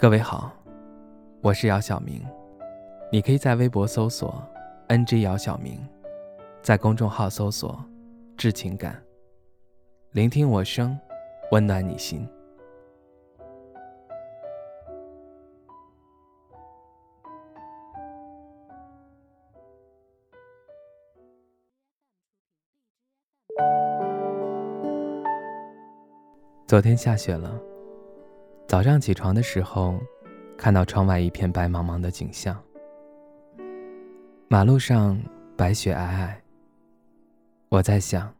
各位好，我是姚晓明，你可以在微博搜索 “ng 姚晓明”，在公众号搜索“致情感”，聆听我声，温暖你心。昨天下雪了。早上起床的时候，看到窗外一片白茫茫的景象，马路上白雪皑皑。我在想，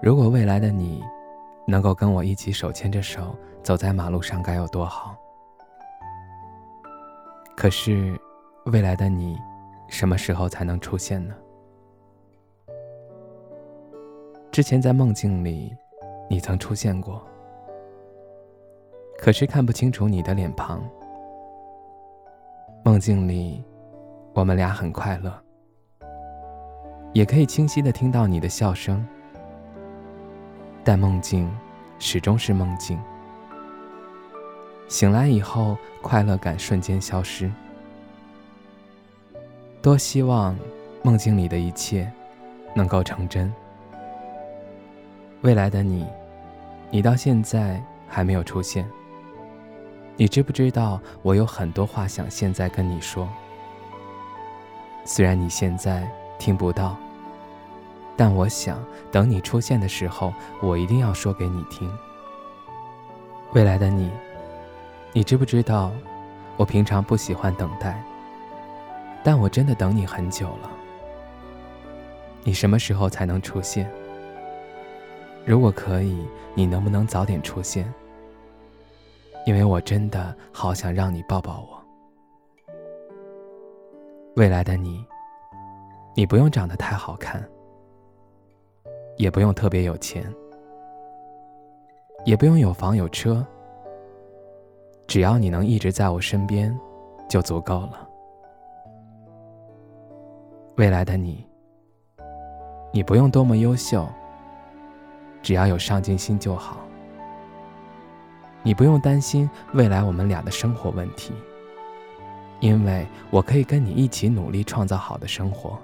如果未来的你能够跟我一起手牵着手走在马路上，该有多好。可是，未来的你什么时候才能出现呢？之前在梦境里，你曾出现过。可是看不清楚你的脸庞。梦境里，我们俩很快乐，也可以清晰的听到你的笑声。但梦境始终是梦境，醒来以后，快乐感瞬间消失。多希望梦境里的一切能够成真。未来的你，你到现在还没有出现。你知不知道，我有很多话想现在跟你说。虽然你现在听不到，但我想等你出现的时候，我一定要说给你听。未来的你，你知不知道，我平常不喜欢等待，但我真的等你很久了。你什么时候才能出现？如果可以，你能不能早点出现？因为我真的好想让你抱抱我。未来的你，你不用长得太好看，也不用特别有钱，也不用有房有车，只要你能一直在我身边，就足够了。未来的你，你不用多么优秀，只要有上进心就好。你不用担心未来我们俩的生活问题，因为我可以跟你一起努力创造好的生活。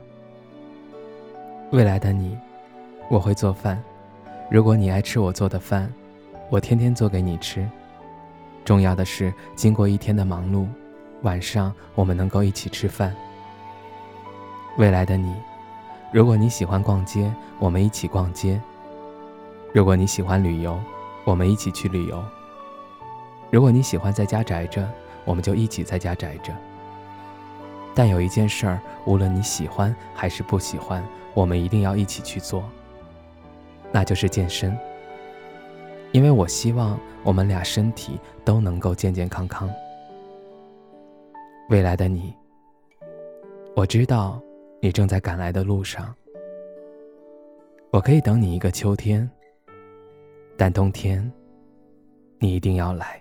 未来的你，我会做饭，如果你爱吃我做的饭，我天天做给你吃。重要的是，经过一天的忙碌，晚上我们能够一起吃饭。未来的你，如果你喜欢逛街，我们一起逛街；如果你喜欢旅游，我们一起去旅游。如果你喜欢在家宅着，我们就一起在家宅着。但有一件事儿，无论你喜欢还是不喜欢，我们一定要一起去做，那就是健身。因为我希望我们俩身体都能够健健康康。未来的你，我知道你正在赶来的路上，我可以等你一个秋天，但冬天，你一定要来。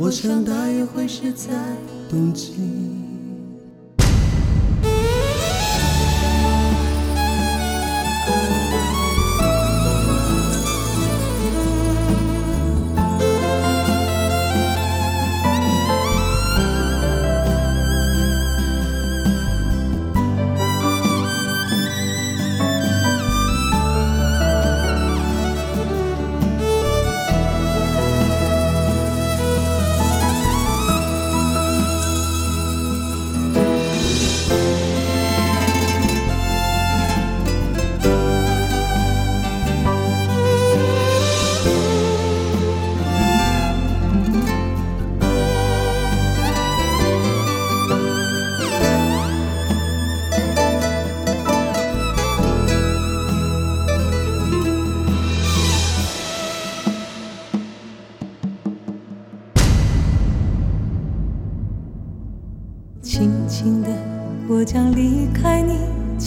我想大约会是在冬季。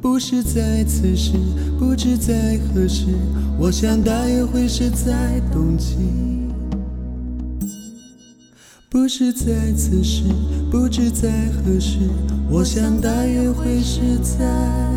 不是在此时，不知在何时。我想大约会是在冬季。不是在此时，不知在何时。我想大约会是在。